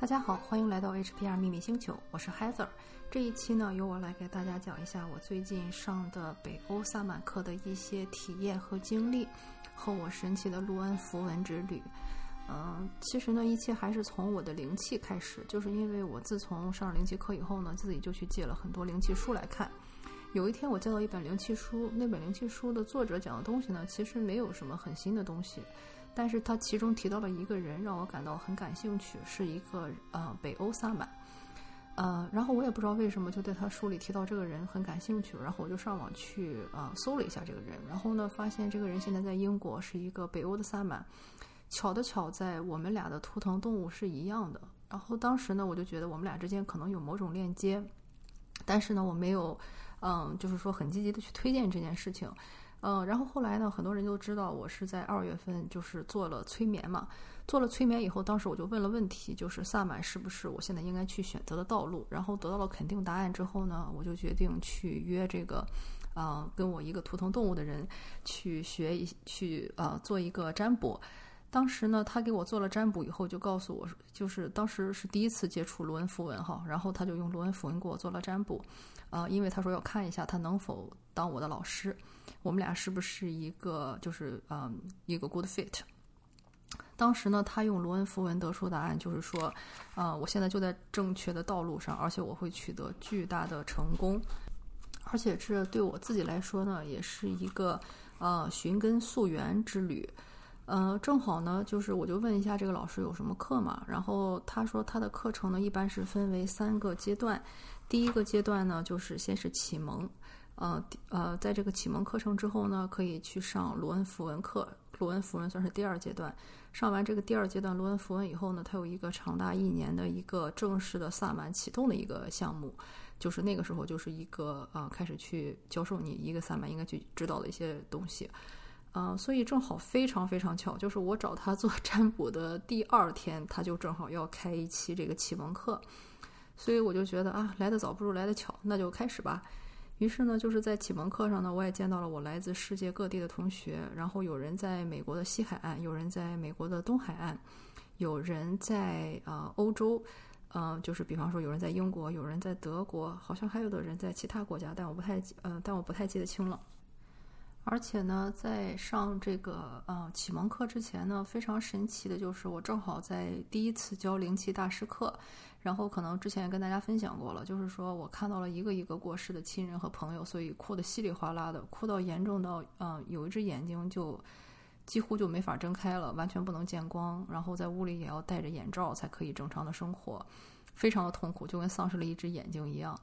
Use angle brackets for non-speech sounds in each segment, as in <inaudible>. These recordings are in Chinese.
大家好，欢迎来到 HPR 秘密星球，我是 Heather。这一期呢，由我来给大家讲一下我最近上的北欧萨满课的一些体验和经历，和我神奇的卢恩符文之旅。嗯，其实呢，一切还是从我的灵气开始，就是因为我自从上了灵气课以后呢，自己就去借了很多灵气书来看。有一天，我借到一本灵气书，那本灵气书的作者讲的东西呢，其实没有什么很新的东西。但是他其中提到了一个人，让我感到很感兴趣，是一个呃北欧萨满，呃，然后我也不知道为什么就对他书里提到这个人很感兴趣，然后我就上网去呃搜了一下这个人，然后呢发现这个人现在在英国是一个北欧的萨满，巧的巧在我们俩的图腾动物是一样的，然后当时呢我就觉得我们俩之间可能有某种链接，但是呢我没有嗯就是说很积极的去推荐这件事情。嗯，然后后来呢，很多人都知道我是在二月份就是做了催眠嘛，做了催眠以后，当时我就问了问题，就是萨满是不是我现在应该去选择的道路？然后得到了肯定答案之后呢，我就决定去约这个，啊，跟我一个图腾动物的人去学一去啊做一个占卜。当时呢，他给我做了占卜以后，就告诉我，就是当时是第一次接触罗恩符文哈，然后他就用罗恩符文给我做了占卜，啊，因为他说要看一下他能否当我的老师。我们俩是不是一个就是嗯一个 good fit？当时呢，他用罗恩符文得出答案，就是说，啊，我现在就在正确的道路上，而且我会取得巨大的成功，而且这对我自己来说呢，也是一个呃寻根溯源之旅。呃，正好呢，就是我就问一下这个老师有什么课嘛，然后他说他的课程呢一般是分为三个阶段，第一个阶段呢就是先是启蒙。呃呃，在这个启蒙课程之后呢，可以去上罗恩符文课。罗恩符文算是第二阶段。上完这个第二阶段罗恩符文以后呢，它有一个长达一年的一个正式的萨满启动的一个项目，就是那个时候就是一个呃开始去教授你一个萨满应该去知道的一些东西。呃，所以正好非常非常巧，就是我找他做占卜的第二天，他就正好要开一期这个启蒙课，所以我就觉得啊，来得早不如来得巧，那就开始吧。于是呢，就是在启蒙课上呢，我也见到了我来自世界各地的同学。然后有人在美国的西海岸，有人在美国的东海岸，有人在啊欧洲，嗯，就是比方说有人在英国，有人在德国，好像还有的人在其他国家，但我不太呃，但我不太记得清了。而且呢，在上这个呃启蒙课之前呢，非常神奇的就是我正好在第一次教灵气大师课。然后可能之前也跟大家分享过了，就是说我看到了一个一个过世的亲人和朋友，所以哭得稀里哗啦的，哭到严重到，嗯，有一只眼睛就几乎就没法睁开了，完全不能见光，然后在屋里也要戴着眼罩才可以正常的生活，非常的痛苦，就跟丧失了一只眼睛一样。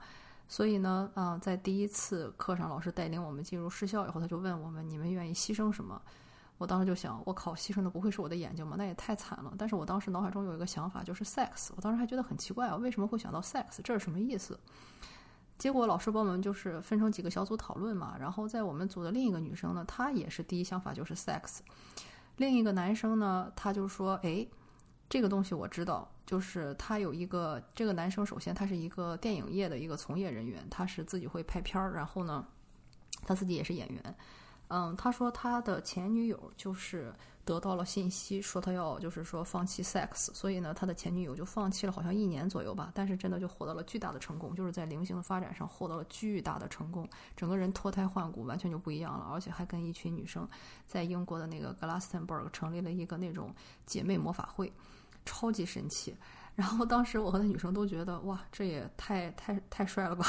所以呢，啊，在第一次课上，老师带领我们进入试校以后，他就问我们：你们愿意牺牲什么？我当时就想，我靠，牺牲的不会是我的眼睛吗？那也太惨了。但是我当时脑海中有一个想法，就是 sex。我当时还觉得很奇怪啊，为什么会想到 sex？这是什么意思？结果老师帮我们就是分成几个小组讨论嘛。然后在我们组的另一个女生呢，她也是第一想法就是 sex。另一个男生呢，他就说：“哎，这个东西我知道，就是他有一个这个男生，首先他是一个电影业的一个从业人员，他是自己会拍片儿，然后呢，他自己也是演员。”嗯，他说他的前女友就是得到了信息，说他要就是说放弃 sex，所以呢，他的前女友就放弃了，好像一年左右吧。但是真的就获得了巨大的成功，就是在灵性的发展上获得了巨大的成功，整个人脱胎换骨，完全就不一样了。而且还跟一群女生在英国的那个 Glastonbury 成立了一个那种姐妹魔法会，超级神奇。<laughs> 然后当时我和那女生都觉得哇，这也太太太帅了吧，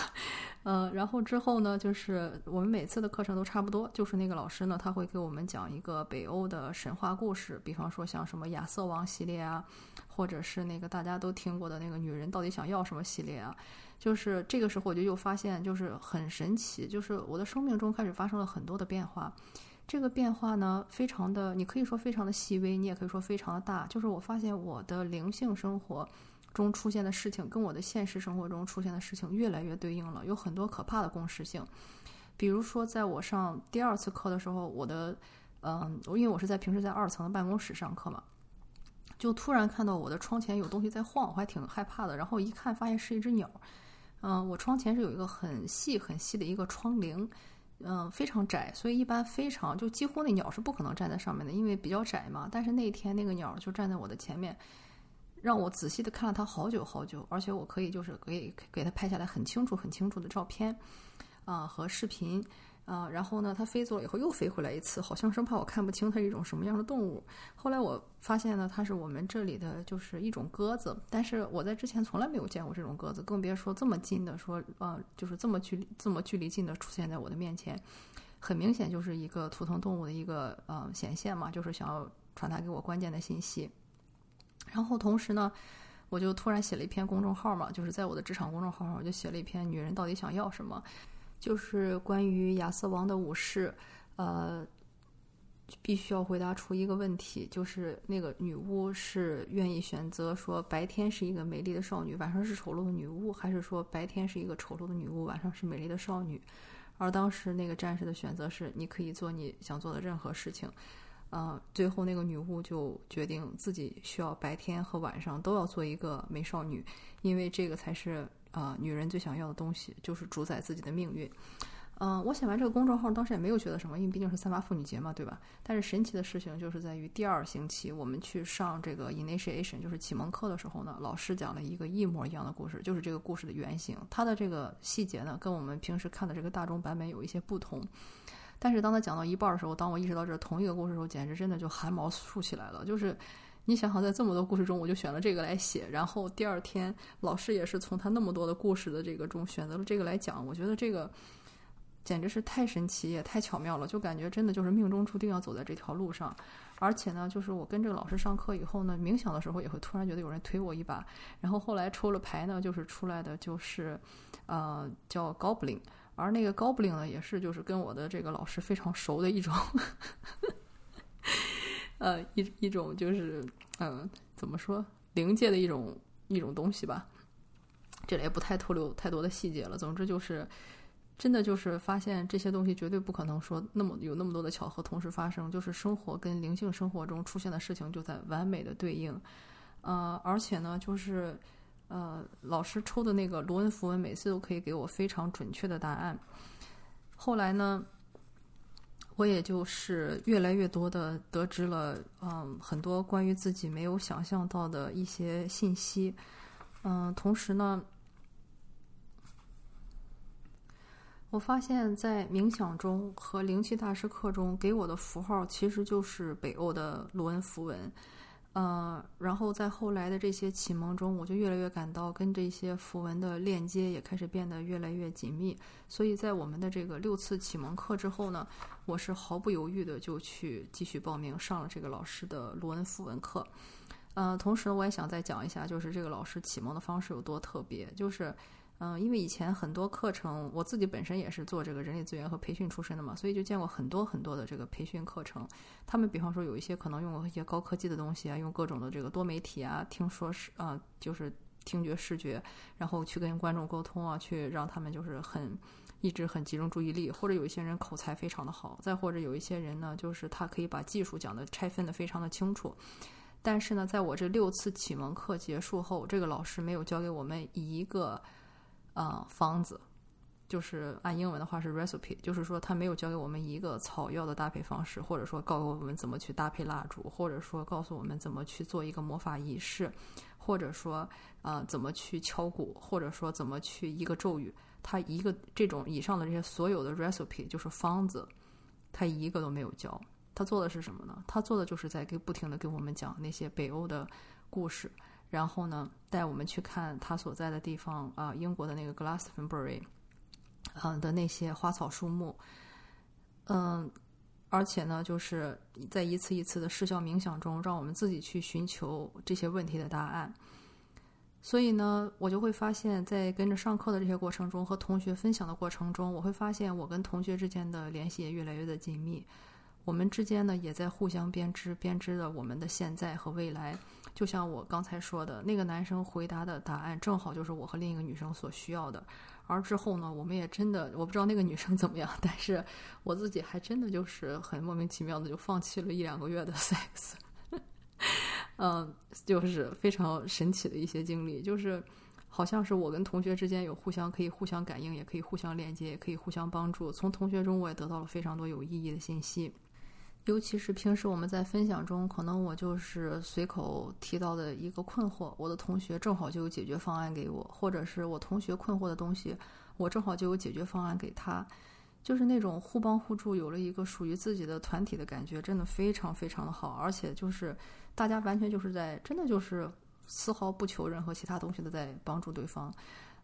呃，然后之后呢，就是我们每次的课程都差不多，就是那个老师呢，他会给我们讲一个北欧的神话故事，比方说像什么亚瑟王系列啊，或者是那个大家都听过的那个女人到底想要什么系列啊，就是这个时候我就又发现就是很神奇，就是我的生命中开始发生了很多的变化。这个变化呢，非常的，你可以说非常的细微，你也可以说非常的大。就是我发现我的灵性生活中出现的事情，跟我的现实生活中出现的事情越来越对应了，有很多可怕的共识性。比如说，在我上第二次课的时候，我的，嗯，因为我是在平时在二层的办公室上课嘛，就突然看到我的窗前有东西在晃，我还挺害怕的。然后一看，发现是一只鸟。嗯，我窗前是有一个很细很细的一个窗棂。嗯，非常窄，所以一般非常就几乎那鸟是不可能站在上面的，因为比较窄嘛。但是那天那个鸟就站在我的前面，让我仔细的看了它好久好久，而且我可以就是可以给它拍下来很清楚很清楚的照片，啊和视频。啊，然后呢，它飞走了以后又飞回来一次，好像生怕我看不清它是一种什么样的动物。后来我发现呢，它是我们这里的就是一种鸽子，但是我在之前从来没有见过这种鸽子，更别说这么近的说，啊，就是这么距离这么距离近的出现在我的面前，很明显就是一个图腾动物的一个呃显现嘛，就是想要传达给我关键的信息。然后同时呢，我就突然写了一篇公众号嘛，就是在我的职场公众号上，我就写了一篇“女人到底想要什么”。就是关于亚瑟王的武士，呃，必须要回答出一个问题，就是那个女巫是愿意选择说白天是一个美丽的少女，晚上是丑陋的女巫，还是说白天是一个丑陋的女巫，晚上是美丽的少女？而当时那个战士的选择是，你可以做你想做的任何事情。呃，最后那个女巫就决定自己需要白天和晚上都要做一个美少女，因为这个才是。啊，女人最想要的东西就是主宰自己的命运。嗯，我写完这个公众号，当时也没有觉得什么，因为毕竟是三八妇女节嘛，对吧？但是神奇的事情就是在于第二星期我们去上这个 initiation，就是启蒙课的时候呢，老师讲了一个一模一样的故事，就是这个故事的原型。它的这个细节呢，跟我们平时看的这个大众版本有一些不同。但是当他讲到一半的时候，当我意识到这是同一个故事的时候，简直真的就汗毛竖起来了，就是。你想想，在这么多故事中，我就选了这个来写。然后第二天，老师也是从他那么多的故事的这个中选择了这个来讲。我觉得这个简直是太神奇，也太巧妙了，就感觉真的就是命中注定要走在这条路上。而且呢，就是我跟这个老师上课以后呢，冥想的时候也会突然觉得有人推我一把。然后后来抽了牌呢，就是出来的就是呃叫 Goblin，而那个 Goblin 呢，也是就是跟我的这个老师非常熟的一种。呃，一一种就是，嗯，怎么说，灵界的一种一种东西吧。这里也不太透露太多的细节了。总之就是，真的就是发现这些东西绝对不可能说那么有那么多的巧合同时发生，就是生活跟灵性生活中出现的事情就在完美的对应。呃，而且呢，就是呃，老师抽的那个罗恩符文每次都可以给我非常准确的答案。后来呢？我也就是越来越多的得知了，嗯，很多关于自己没有想象到的一些信息，嗯，同时呢，我发现，在冥想中和灵气大师课中给我的符号，其实就是北欧的罗恩符文。呃，然后在后来的这些启蒙中，我就越来越感到跟这些符文的链接也开始变得越来越紧密。所以在我们的这个六次启蒙课之后呢，我是毫不犹豫的就去继续报名上了这个老师的罗恩符文课。呃，同时我也想再讲一下，就是这个老师启蒙的方式有多特别，就是。嗯，因为以前很多课程，我自己本身也是做这个人力资源和培训出身的嘛，所以就见过很多很多的这个培训课程。他们比方说有一些可能用一些高科技的东西啊，用各种的这个多媒体啊，听说是啊，就是听觉视觉，然后去跟观众沟通啊，去让他们就是很一直很集中注意力。或者有一些人口才非常的好，再或者有一些人呢，就是他可以把技术讲的拆分的非常的清楚。但是呢，在我这六次启蒙课结束后，这个老师没有教给我们一个。啊，方子，就是按英文的话是 recipe，就是说他没有教给我们一个草药的搭配方式，或者说告诉我们怎么去搭配蜡烛，或者说告诉我们怎么去做一个魔法仪式，或者说啊怎么去敲鼓，或者说怎么去一个咒语，他一个这种以上的这些所有的 recipe 就是方子，他一个都没有教。他做的是什么呢？他做的就是在给不停的给我们讲那些北欧的故事。然后呢，带我们去看他所在的地方啊，英国的那个 Glastonbury，嗯的那些花草树木，嗯，而且呢，就是在一次一次的视效冥想中，让我们自己去寻求这些问题的答案。所以呢，我就会发现，在跟着上课的这些过程中，和同学分享的过程中，我会发现我跟同学之间的联系也越来越的紧密。我们之间呢，也在互相编织编织的我们的现在和未来。就像我刚才说的，那个男生回答的答案正好就是我和另一个女生所需要的。而之后呢，我们也真的，我不知道那个女生怎么样，但是我自己还真的就是很莫名其妙的就放弃了一两个月的 <laughs> sex。嗯，就是非常神奇的一些经历，就是好像是我跟同学之间有互相可以互相感应，也可以互相链接，也可以互相帮助。从同学中我也得到了非常多有意义的信息。尤其是平时我们在分享中，可能我就是随口提到的一个困惑，我的同学正好就有解决方案给我，或者是我同学困惑的东西，我正好就有解决方案给他，就是那种互帮互助，有了一个属于自己的团体的感觉，真的非常非常的好，而且就是大家完全就是在真的就是丝毫不求任何其他东西的在帮助对方。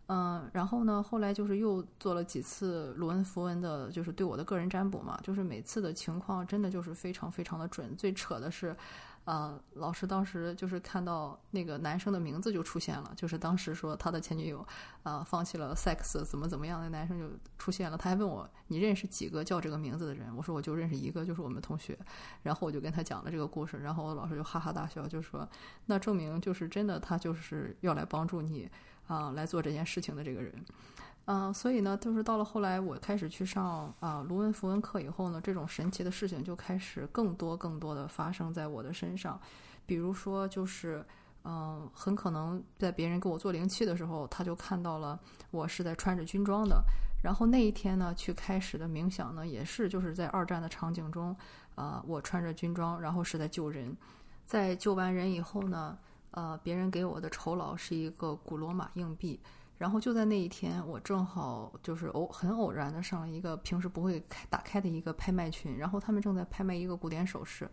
嗯，然后呢，后来就是又做了几次卢恩符文的，就是对我的个人占卜嘛，就是每次的情况真的就是非常非常的准。最扯的是，呃，老师当时就是看到那个男生的名字就出现了，就是当时说他的前女友，啊，放弃了 sex 怎么怎么样的男生就出现了。他还问我你认识几个叫这个名字的人？我说我就认识一个，就是我们同学。然后我就跟他讲了这个故事，然后我老师就哈哈大笑，就说那证明就是真的，他就是要来帮助你。啊，来做这件事情的这个人，嗯，所以呢，就是到了后来，我开始去上啊卢恩符文课以后呢，这种神奇的事情就开始更多更多的发生在我的身上。比如说，就是嗯，很可能在别人给我做灵气的时候，他就看到了我是在穿着军装的。然后那一天呢，去开始的冥想呢，也是就是在二战的场景中，啊，我穿着军装，然后是在救人。在救完人以后呢。呃，别人给我的酬劳是一个古罗马硬币，然后就在那一天，我正好就是偶很偶然的上了一个平时不会开打开的一个拍卖群，然后他们正在拍卖一个古典首饰，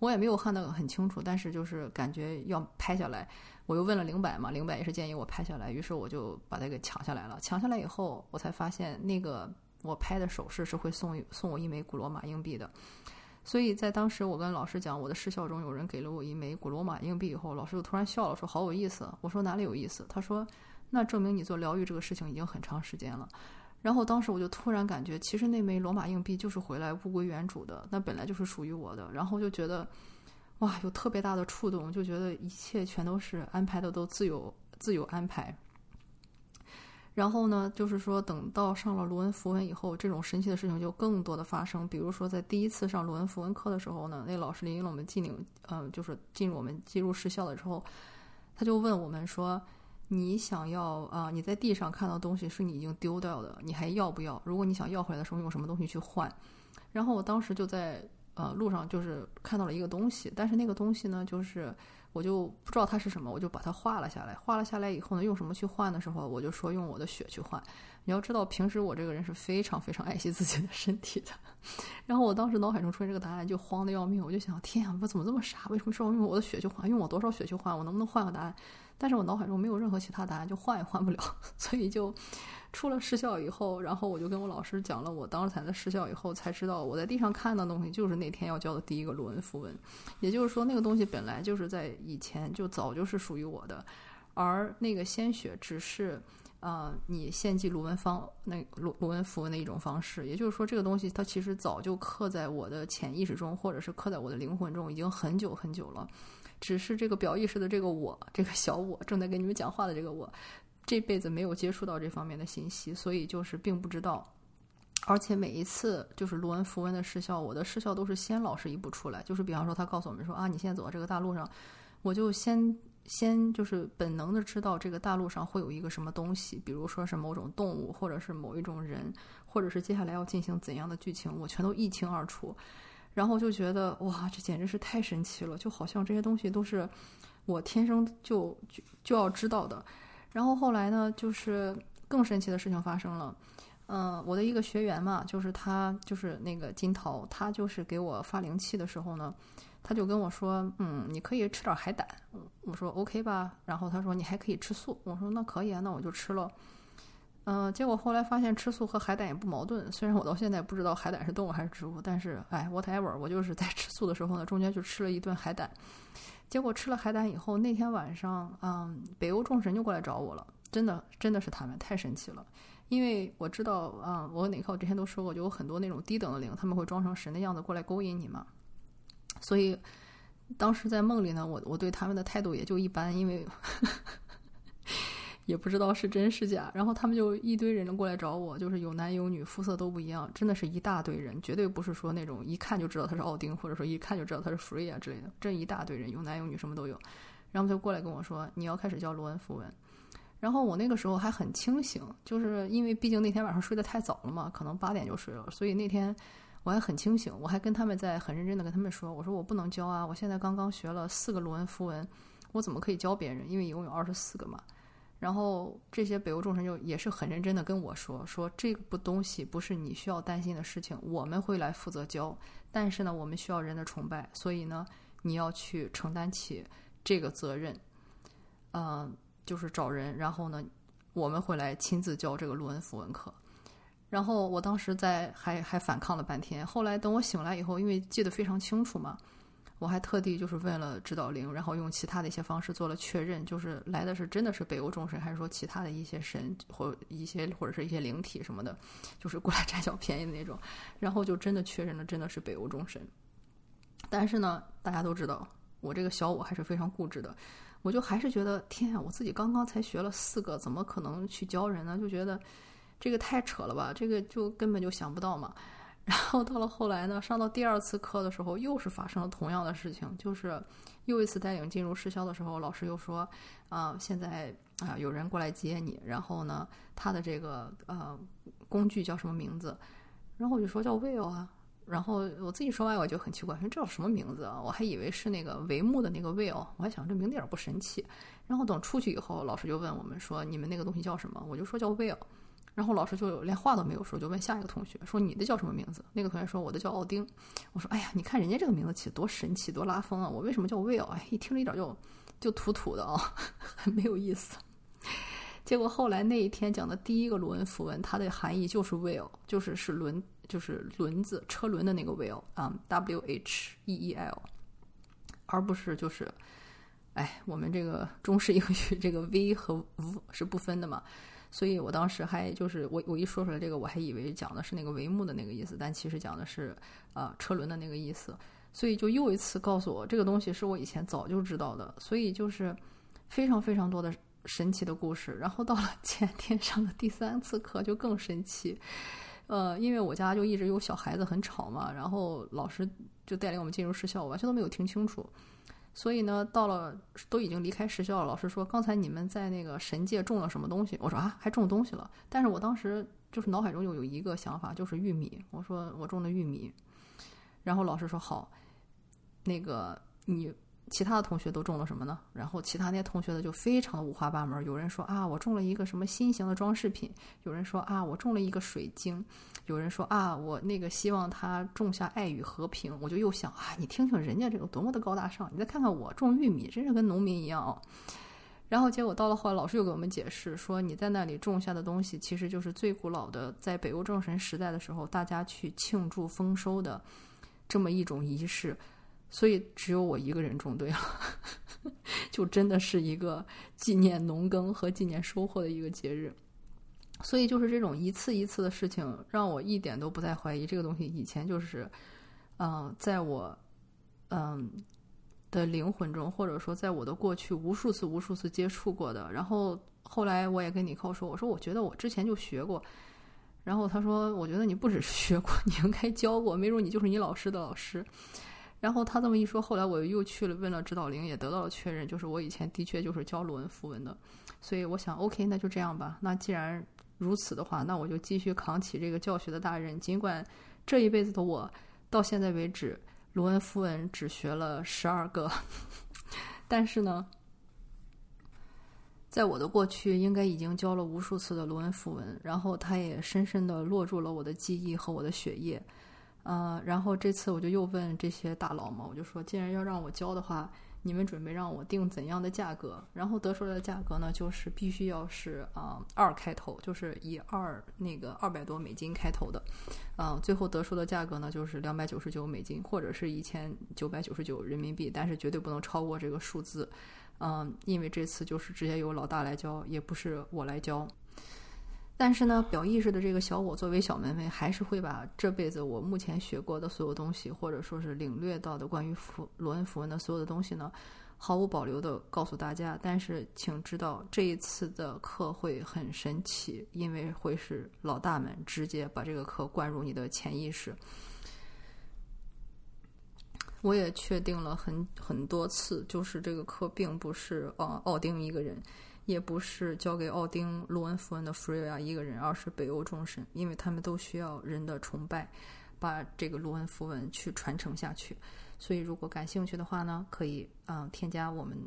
我也没有看得很清楚，但是就是感觉要拍下来，我又问了灵摆嘛，灵摆也是建议我拍下来，于是我就把它给抢下来了。抢下来以后，我才发现那个我拍的首饰是会送送我一枚古罗马硬币的。所以在当时，我跟老师讲我的视效中有人给了我一枚古罗马硬币以后，老师就突然笑了，说好有意思。我说哪里有意思？他说那证明你做疗愈这个事情已经很长时间了。然后当时我就突然感觉，其实那枚罗马硬币就是回来物归原主的，那本来就是属于我的。然后就觉得哇，有特别大的触动，就觉得一切全都是安排的，都自有自有安排。然后呢，就是说，等到上了卢恩符文以后，这种神奇的事情就更多的发生。比如说，在第一次上卢恩符文课的时候呢，那老师领了我们进领，嗯，就是进入我们进入失效的时候，他就问我们说：“你想要啊？你在地上看到东西是你已经丢掉的，你还要不要？如果你想要回来的时候，用什么东西去换？”然后我当时就在呃路上就是看到了一个东西，但是那个东西呢，就是。我就不知道它是什么，我就把它画了下来。画了下来以后呢，用什么去换的时候，我就说用我的血去换。你要知道，平时我这个人是非常非常爱惜自己的身体的。然后我当时脑海中出现这个答案，就慌得要命。我就想，天啊，我怎么这么傻？为什么说我用我的血去换？用我多少血去换？我能不能换个答案？但是我脑海中没有任何其他答案，就换也换不了，<laughs> 所以就。出了失效以后，然后我就跟我老师讲了我当时才的失效以后，才知道我在地上看的东西就是那天要交的第一个论文符文，也就是说那个东西本来就是在以前就早就是属于我的，而那个鲜血只是，呃，你献祭卢文方那卢卢文符文的一种方式，也就是说这个东西它其实早就刻在我的潜意识中，或者是刻在我的灵魂中，已经很久很久了，只是这个表意识的这个我，这个小我正在跟你们讲话的这个我。这辈子没有接触到这方面的信息，所以就是并不知道。而且每一次就是卢恩符文的失效，我的失效都是先老师一步出来。就是比方说，他告诉我们说啊，你现在走到这个大路上，我就先先就是本能的知道这个大陆上会有一个什么东西，比如说是某种动物，或者是某一种人，或者是接下来要进行怎样的剧情，我全都一清二楚。然后就觉得哇，这简直是太神奇了，就好像这些东西都是我天生就就就要知道的。然后后来呢，就是更神奇的事情发生了。嗯，我的一个学员嘛，就是他，就是那个金桃，他就是给我发灵气的时候呢，他就跟我说：“嗯，你可以吃点海胆。”我说：“OK 吧。”然后他说：“你还可以吃素。”我说：“那可以啊，那我就吃了。”嗯，结果后来发现吃素和海胆也不矛盾。虽然我到现在不知道海胆是动物还是植物，但是哎，whatever，我就是在吃素的时候呢，中间就吃了一顿海胆。结果吃了海胆以后，那天晚上，嗯，北欧众神就过来找我了。真的，真的是他们，太神奇了。因为我知道，嗯，我哪靠之前都说过，就有很多那种低等的灵，他们会装成神的样子过来勾引你嘛。所以，当时在梦里呢，我我对他们的态度也就一般，因为。<laughs> 也不知道是真是假，然后他们就一堆人过来找我，就是有男有女，肤色都不一样，真的是一大堆人，绝对不是说那种一看就知道他是奥丁，或者说一看就知道他是弗瑞亚之类的，这一大堆人，有男有女，什么都有，然后就过来跟我说，你要开始教罗恩符文，然后我那个时候还很清醒，就是因为毕竟那天晚上睡得太早了嘛，可能八点就睡了，所以那天我还很清醒，我还跟他们在很认真的跟他们说，我说我不能教啊，我现在刚刚学了四个罗恩符文，我怎么可以教别人？因为一共有二十四个嘛。然后这些北欧众神就也是很认真的跟我说，说这部东西不是你需要担心的事情，我们会来负责教，但是呢，我们需要人的崇拜，所以呢，你要去承担起这个责任，嗯，就是找人，然后呢，我们会来亲自教这个罗恩符文课。然后我当时在还还反抗了半天，后来等我醒来以后，因为记得非常清楚嘛，我还特地就是问了指导灵，然后用其他的一些方式做了确认，就是来的是真的是北欧众神，还是说其他的一些神或一些或者是一些灵体什么的，就是过来占小便宜的那种，然后就真的确认了真的是北欧众神。但是呢，大家都知道我这个小我还是非常固执的，我就还是觉得天啊，我自己刚刚才学了四个，怎么可能去教人呢？就觉得。这个太扯了吧，这个就根本就想不到嘛。然后到了后来呢，上到第二次课的时候，又是发生了同样的事情，就是又一次带领进入试销的时候，老师又说啊，现在啊有人过来接你，然后呢，他的这个呃工具叫什么名字？然后我就说叫 Will 啊。然后我自己说完我就很奇怪，说这叫什么名字啊？我还以为是那个帷幕的那个 Will，我还想这名字有点不神奇。然后等出去以后，老师就问我们说，你们那个东西叫什么？我就说叫 Will。然后老师就连话都没有说，就问下一个同学说：“你的叫什么名字？”那个同学说：“我的叫奥丁。”我说：“哎呀，你看人家这个名字起多神奇，多拉风啊！我为什么叫 Will？哎，一听着一点就就土土的啊，<laughs> 很没有意思。”结果后来那一天讲的第一个罗恩符文，它的含义就是 Will，就是是轮，就是轮子车轮的那个 Will 啊，W H E E L，而不是就是，哎，我们这个中式英语这个 V 和 V 是不分的嘛。所以我当时还就是我我一说出来这个，我还以为讲的是那个帷幕的那个意思，但其实讲的是啊车轮的那个意思。所以就又一次告诉我，这个东西是我以前早就知道的。所以就是非常非常多的神奇的故事。然后到了 <laughs> 前天上的第三次课就更神奇，呃，因为我家就一直有小孩子很吵嘛，然后老师就带领我们进入失效，我完全都没有听清楚。所以呢，到了都已经离开学校了。老师说：“刚才你们在那个神界种了什么东西？”我说：“啊，还种东西了。”但是我当时就是脑海中有有一个想法，就是玉米。我说：“我种的玉米。”然后老师说：“好，那个你。”其他的同学都中了什么呢？然后其他那些同学的就非常的五花八门。有人说啊，我中了一个什么新型的装饰品；有人说啊，我中了一个水晶；有人说啊，我那个希望他种下爱与和平。我就又想啊，你听听人家这个多么的高大上，你再看看我种玉米，真是跟农民一样哦。然后结果到了后来，老师又给我们解释说，你在那里种下的东西，其实就是最古老的，在北欧众神时代的时候，大家去庆祝丰收的这么一种仪式。所以只有我一个人种对了，<laughs> 就真的是一个纪念农耕和纪念收获的一个节日。所以就是这种一次一次的事情，让我一点都不再怀疑这个东西以前就是，嗯，在我嗯的灵魂中，或者说在我的过去无数次无数次接触过的。然后后来我也跟你扣说，我说我觉得我之前就学过。然后他说，我觉得你不只是学过，<laughs> 你应该教过，没准你就是你老师的老师。然后他这么一说，后来我又去了问了指导灵，也得到了确认，就是我以前的确就是教罗恩符文的，所以我想，OK，那就这样吧。那既然如此的话，那我就继续扛起这个教学的大任。尽管这一辈子的我到现在为止，罗恩符文只学了十二个，<laughs> 但是呢，在我的过去，应该已经教了无数次的罗恩符文，然后它也深深的落入了我的记忆和我的血液。呃，然后这次我就又问这些大佬嘛，我就说，既然要让我交的话，你们准备让我定怎样的价格？然后得出来的价格呢，就是必须要是啊二开头，就是以二那个二百多美金开头的，嗯，最后得出的价格呢，就是两百九十九美金，或者是一千九百九十九人民币，但是绝对不能超过这个数字，嗯，因为这次就是直接由老大来交，也不是我来交。但是呢，表意识的这个小我作为小门卫，还是会把这辈子我目前学过的所有东西，或者说是领略到的关于符罗恩符文的所有的东西呢，毫无保留的告诉大家。但是请知道，这一次的课会很神奇，因为会是老大们直接把这个课灌入你的潜意识。我也确定了很很多次，就是这个课并不是呃奥丁一个人。也不是交给奥丁·罗恩·福恩的弗瑞亚一个人，而是北欧众神，因为他们都需要人的崇拜，把这个卢恩符文去传承下去。所以如果感兴趣的话呢，可以嗯添加我们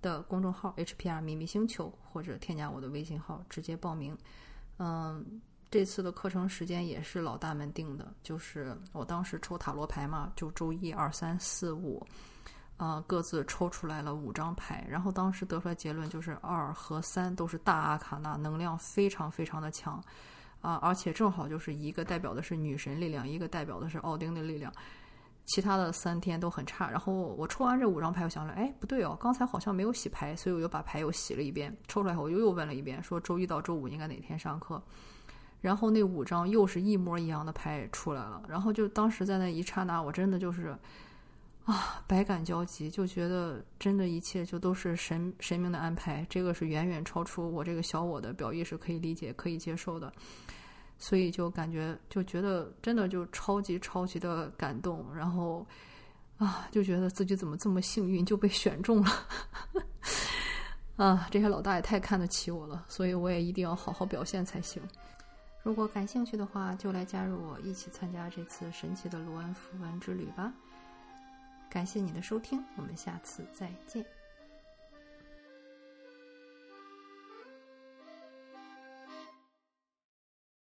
的公众号 HPR 秘密星球，或者添加我的微信号直接报名。嗯，这次的课程时间也是老大们定的，就是我当时抽塔罗牌嘛，就周一、二、三、四、五。啊，各自抽出来了五张牌，然后当时得出来结论就是二和三都是大阿卡纳，能量非常非常的强，啊，而且正好就是一个代表的是女神力量，一个代表的是奥丁的力量，其他的三天都很差。然后我抽完这五张牌，我想了，哎，不对哦，刚才好像没有洗牌，所以我又把牌又洗了一遍，抽出来后我又又问了一遍，说周一到周五应该哪天上课，然后那五张又是一模一样的牌出来了，然后就当时在那一刹那，我真的就是。啊，百感交集，就觉得真的一切就都是神神明的安排，这个是远远超出我这个小我的表意识可以理解、可以接受的，所以就感觉就觉得真的就超级超级的感动，然后啊，就觉得自己怎么这么幸运就被选中了，<laughs> 啊，这些老大也太看得起我了，所以我也一定要好好表现才行。如果感兴趣的话，就来加入我一起参加这次神奇的卢恩符文之旅吧。感谢你的收听，我们下次再见。